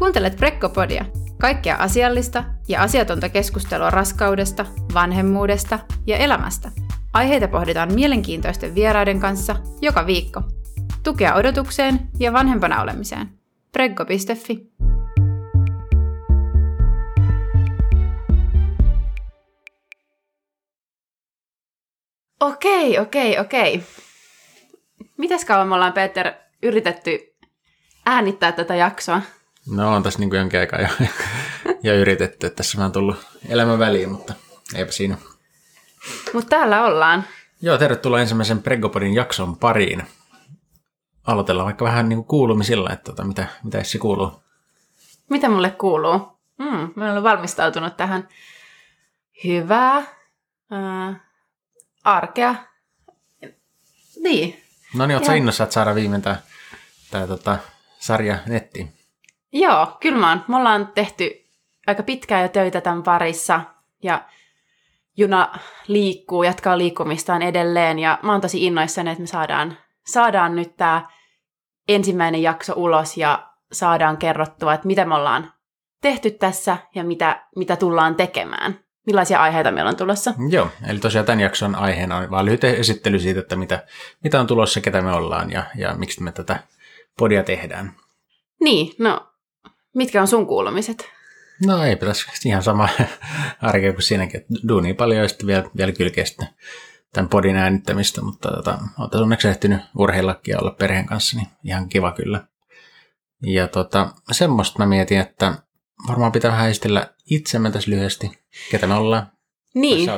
Kuuntelet Prekkopodia, kaikkea asiallista ja asiatonta keskustelua raskaudesta, vanhemmuudesta ja elämästä. Aiheita pohditaan mielenkiintoisten vieraiden kanssa joka viikko. Tukea odotukseen ja vanhempana olemiseen. Preggo.fi Okei, okei, okei. Mitäs kauan me ollaan, Peter, yritetty äänittää tätä jaksoa? No on tässä niin kuin jonkin aikaa jo, jo yritetty, että tässä on tullut elämän väliin, mutta eipä siinä. Mutta täällä ollaan. Joo, tervetuloa ensimmäisen Pregopodin jakson pariin. Aloitellaan vaikka vähän niin kuin kuulumisilla, että tota, mitä, mitä Essi kuuluu. Mitä mulle kuuluu? Mm, mä olen valmistautunut tähän. Hyvää. Äh, arkea. Niin. No niin, ootko innossa, että saada viimein tämä tota, sarja nettiin? Joo, kyllä mä oon. Me ollaan tehty aika pitkään jo töitä tämän parissa ja juna liikkuu, jatkaa liikkumistaan edelleen ja mä oon tosi innoissani, että me saadaan, saadaan nyt tämä ensimmäinen jakso ulos ja saadaan kerrottua, että mitä me ollaan tehty tässä ja mitä, mitä tullaan tekemään. Millaisia aiheita meillä on tulossa. Joo, eli tosiaan tämän jakson aiheena on vaan lyhyt esittely siitä, että mitä, mitä on tulossa, ketä me ollaan ja, ja miksi me tätä podia tehdään. Niin, no mitkä on sun kuulumiset? No ei tässä ihan sama arkea kuin siinäkin, että duunia paljon ja sitten vielä, vielä kylkee sitten tämän podin äänittämistä, mutta tota, olen onneksi ehtinyt urheillakin ja olla perheen kanssa, niin ihan kiva kyllä. Ja tota, semmoista mä mietin, että varmaan pitää vähän esitellä itsemme tässä lyhyesti, ketä me ollaan. Niin,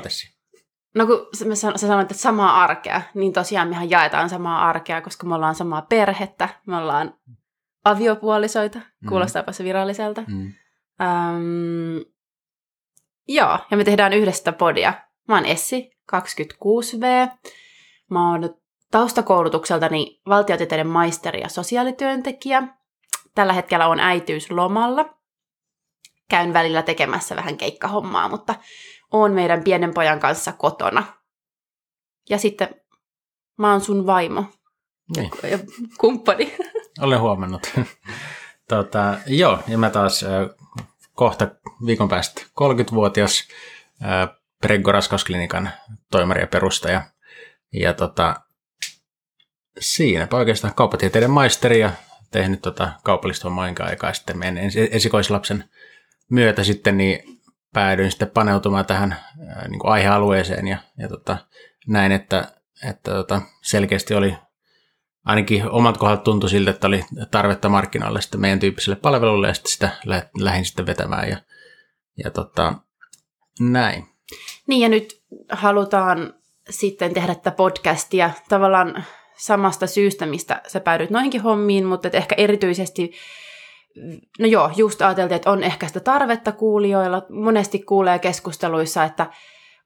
no kun sä sanoit, että samaa arkea, niin tosiaan mehän jaetaan samaa arkea, koska me ollaan samaa perhettä, me ollaan aviopuolisoita, kuulostaapa se viralliselta. Mm. Öm, joo, ja me tehdään yhdestä podia. Mä oon Essi, 26V. Mä oon taustakoulutukseltani valtiotieteiden maisteri ja sosiaalityöntekijä. Tällä hetkellä on äitiyslomalla. Käyn välillä tekemässä vähän keikkahommaa, mutta oon meidän pienen pojan kanssa kotona. Ja sitten mä oon sun vaimo Niin. ja kumppani. Olen huomannut. tota, joo, ja mä taas kohta viikon päästä 30-vuotias äh, Preggo Raskausklinikan toimari ja perustaja. Ja tota, siinäpä oikeastaan kauppatieteiden maisteri ja tehnyt tota kaupallista enkä aikaa sitten meidän esikoislapsen myötä sitten niin päädyin sitten paneutumaan tähän äh, niin kuin aihealueeseen ja, ja tota, näin, että, että tota, selkeästi oli ainakin omat kohdat tuntui siltä, että oli tarvetta markkinoille sitten meidän tyyppiselle palvelulle ja sitten sitä lä- lähdin sitten vetämään ja, ja tota, näin. Niin ja nyt halutaan sitten tehdä tätä podcastia tavallaan samasta syystä, mistä sä päädyit noihinkin hommiin, mutta et ehkä erityisesti, no joo, just ajateltiin, että on ehkä sitä tarvetta kuulijoilla. Monesti kuulee keskusteluissa, että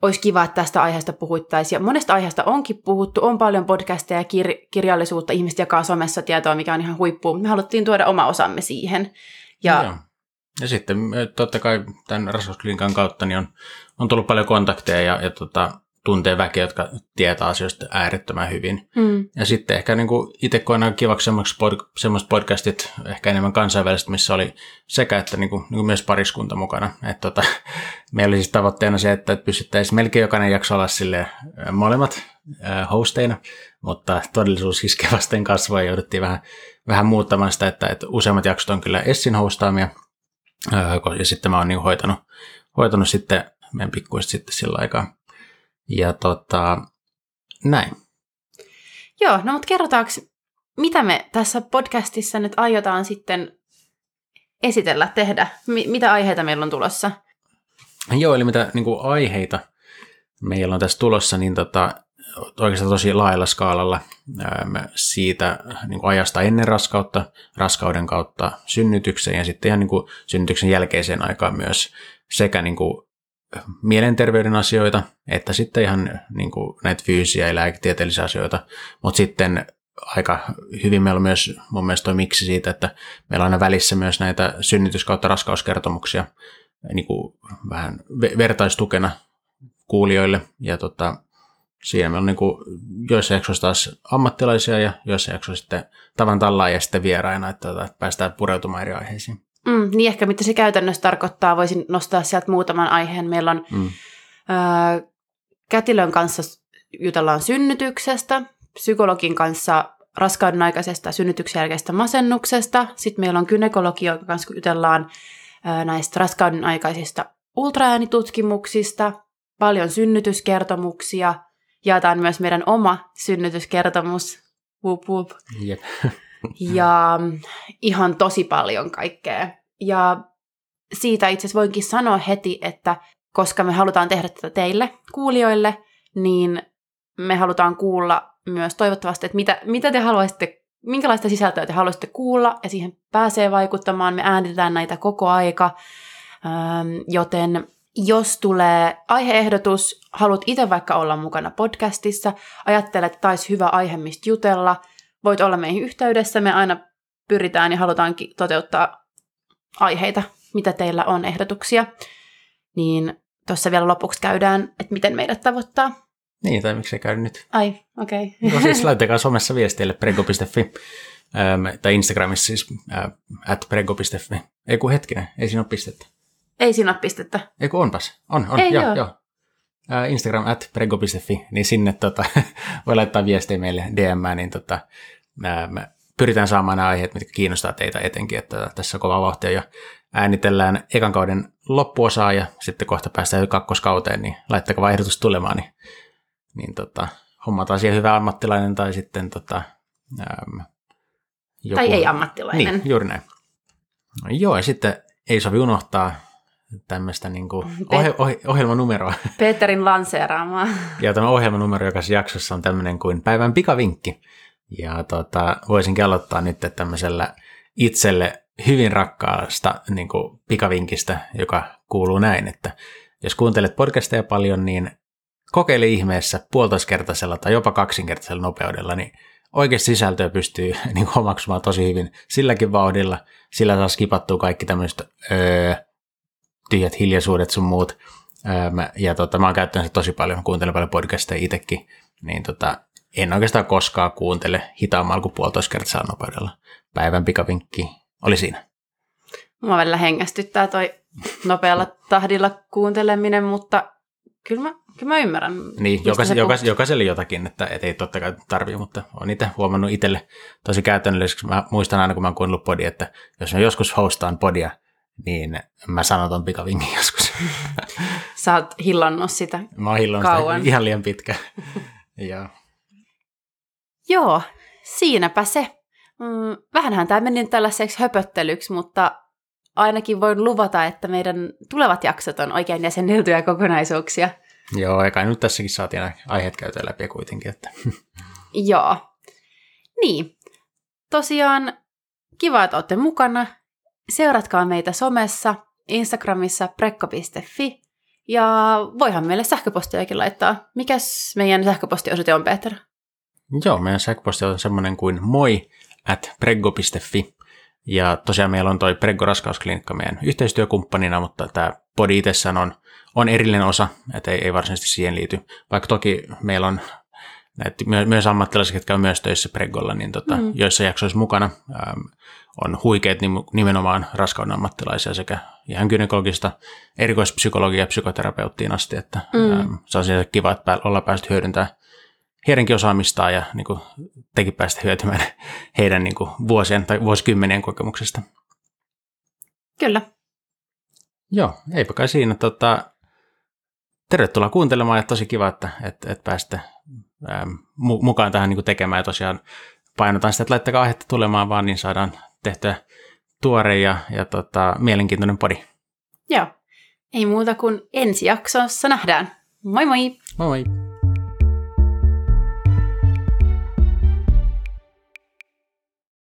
olisi kiva, että tästä aiheesta puhuttaisiin. Ja monesta aiheesta onkin puhuttu, on paljon podcasteja ja kir- kirjallisuutta, ihmiset jakaa somessa tietoa, mikä on ihan huippu. Me haluttiin tuoda oma osamme siihen. Ja Joo. ja sitten totta kai tämän raskausklinikan kautta niin on, on tullut paljon kontakteja ja, ja tota, tuntee väkeä, jotka tietää asioista äärettömän hyvin. mm, Ja sitten ehkä niin itse koen aika kivaksi semmoiset pod, semmoiset podcastit, ehkä enemmän kansainväliset, missä oli sekä että niin kuin, niin kuin myös pariskunta mukana. Et tota, meillä oli siis tavoitteena se, että pystyttäisiin melkein jokainen jakso olla sille molemmat äh, hosteina, mutta todellisuus iskee vasten kasvua ja jouduttiin vähän, vähän muuttamaan sitä, että, että useammat jaksot on kyllä Essin hostaamia, äh, ja sitten mä oon niin hoitanut, hoitanut sitten meidän pikkuista sitten sillä aikaa. Ja tota, näin. Joo, no mutta kerrotaanko, mitä me tässä podcastissa nyt aiotaan sitten esitellä, tehdä? Mi- mitä aiheita meillä on tulossa? Joo, eli mitä niin kuin aiheita meillä on tässä tulossa, niin tota, oikeastaan tosi laajalla skaalalla siitä niin kuin ajasta ennen raskautta, raskauden kautta synnytykseen ja sitten ihan niin kuin synnytyksen jälkeiseen aikaan myös sekä niin kuin mielenterveyden asioita, että sitten ihan niin kuin näitä fyysisiä ja lääketieteellisiä asioita, mutta sitten aika hyvin meillä on myös mun mielestä toi miksi siitä, että meillä on aina välissä myös näitä synnytys- kautta raskauskertomuksia, niin kuin vähän ve- vertaistukena kuulijoille. Ja tota, siinä meillä on niin kuin joissa jaksoissa taas ammattilaisia ja joissa jaksoissa sitten tavan tallaan ja sitten vieraina, että, tota, että päästään pureutumaan eri aiheisiin. Mm, niin ehkä mitä se käytännössä tarkoittaa, voisin nostaa sieltä muutaman aiheen. Meillä on Mm. ää, kätilön kanssa jutellaan synnytyksestä, psykologin kanssa raskauden aikaisesta synnytyksen jälkeisestä masennuksesta. Sitten meillä on gynekologi, jonka kanssa jutellaan ää, näistä raskauden aikaisista ultraäänitutkimuksista, paljon synnytyskertomuksia. Jaetaan myös meidän oma synnytyskertomus. Wup, wup. Jep. Ja ihan tosi paljon kaikkea. Ja siitä itse asiassa voinkin sanoa heti, että koska me halutaan tehdä tätä teille, kuulijoille, niin me halutaan kuulla myös toivottavasti, että mitä, mitä te haluaisitte, minkälaista sisältöä te haluaisitte kuulla, ja siihen pääsee vaikuttamaan. Me äänitetään näitä koko aika, joten jos tulee aiheehdotus, haluat itse vaikka olla mukana podcastissa, ajattelet, että taisi hyvä aihe, mistä jutella, voit olla meihin yhteydessä, me aina pyritään ja halutaankin toteuttaa aiheita, mitä teillä on ehdotuksia, niin tuossa vielä lopuksi käydään, että miten meidät tavoittaa. Niin, tai miksei käy nyt. Ai, okei. Okay. No siis laittakaa somessa viesteille prego.fi. Ähm, tai Instagramissa siis äh, at prego.fi. Ei kun hetkinen, ei siinä ole pistettä. Ei siinä ole pistettä. Ei kun onpas. On, on. Ei joo, oo. joo. Äh, Instagram at prego.fi, niin sinne tota, voi laittaa viestejä meille DM, niin tota, me pyritään saamaan nämä aiheet, mitkä kiinnostaa teitä etenkin, että tässä kova vauhtia jo äänitellään ekan kauden loppuosaa ja sitten kohta päästään kakkoskauteen, niin laittakaa vaan ehdotus tulemaan, niin, niin tota, hommataan siihen hyvä ammattilainen tai sitten tota, ähm, joku... Tai ei ammattilainen. Niin, juuri näin. No, joo, ja sitten ei sovi unohtaa tämmöistä niin kuin ohe, ohe, ohjelmanumeroa. Peterin lanseeraamaa. Ja tämä ohjelmanumero jokaisessa jaksossa on tämmöinen kuin päivän pikavinkki. Ja tota, voisinkin aloittaa nyt tämmöisellä itselle hyvin rakkaasta niin kuin pikavinkistä, joka kuuluu näin, että jos kuuntelet podcasteja paljon, niin kokeile ihmeessä puolitoiskertaisella tai jopa kaksinkertaisella nopeudella, niin oikeasti sisältöä pystyy niin kuin, omaksumaan tosi hyvin silläkin vauhdilla. Sillä saa skipattua kaikki tämmöiset öö, tyhjät hiljaisuudet sun muut. Öö, ja tota, mä oon käyttänyt sitä tosi paljon, kuuntelen paljon podcasteja itsekin, niin tota, en oikeastaan koskaan kuuntele hitaammalla kuin puolitoiskertaisella nopeudella. Päivän pikavinkki oli siinä. Mua välillä hengästyttää toi nopealla tahdilla kuunteleminen, mutta kyllä mä, kyllä mä ymmärrän. Niin, jokais, jokais, jokaiselle jotakin, että et ei totta kai tarvii, mutta on itse huomannut itselle tosi käytännöllisesti. Mä muistan aina, kun mä oon kuunnellut podia, että jos mä joskus hostaan podia, niin mä sanon ton pikavinkin joskus. Sä oot hillannut sitä. Mä oon hillannut sitä Kauan. ihan liian pitkä. ja, Joo, siinäpä se. Mm, vähänhän tämä meni tällaiseksi höpöttelyksi, mutta ainakin voin luvata, että meidän tulevat jaksot on oikein jäsenneltyjä kokonaisuuksia. joo, kai nyt tässäkin saatiin aiheet käytyä läpi kuitenkin. Että. Joo. Niin. Tosiaan kiva, että olette mukana. Seuratkaa meitä somessa, Instagramissa prekko.fi. Ja voihan meille sähköpostiakin laittaa. Mikäs meidän sähköpostiosoite on, Peter? Joo, meidän sähköposti on semmoinen kuin moi at preggo.fi. Ja tosiaan meillä on toi Preggo raskausklinikka meidän yhteistyökumppanina, mutta tämä podi itsessään on, on erillinen osa, että ei, ei varsinaisesti siihen liity. Vaikka toki meillä on näitä, myö- myös ammattilaisia, jotka on myös töissä Preggolla, niin tota, Mm. joissa jaksoissa mukana ähm, on huikeat nim- nimenomaan raskauden ammattilaisia sekä ihan gynekologista erikoispsykologia ja psykoterapeuttiin asti, että Mm. ähm, se on kiva, että ollaan päästy hyödyntämään heidänkin osaamistaan ja niin kuin, tekin päästä hyötymään heidän niin kuin, vuosien tai vuosikymmenien kokemuksesta. Kyllä. Joo, eipä kai siinä. Tota, tervetuloa kuuntelemaan ja tosi kiva, että, että, että pääsitte ähm, mu- mukaan tähän niin kuin tekemään. Ja tosiaan painotan sitä, että laittakaa aihetta tulemaan vaan, niin saadaan tehtyä tuore ja, ja tota, mielenkiintoinen podi. Joo. Ei muuta kuin ensi jaksossa nähdään. Moi moi! Moi moi!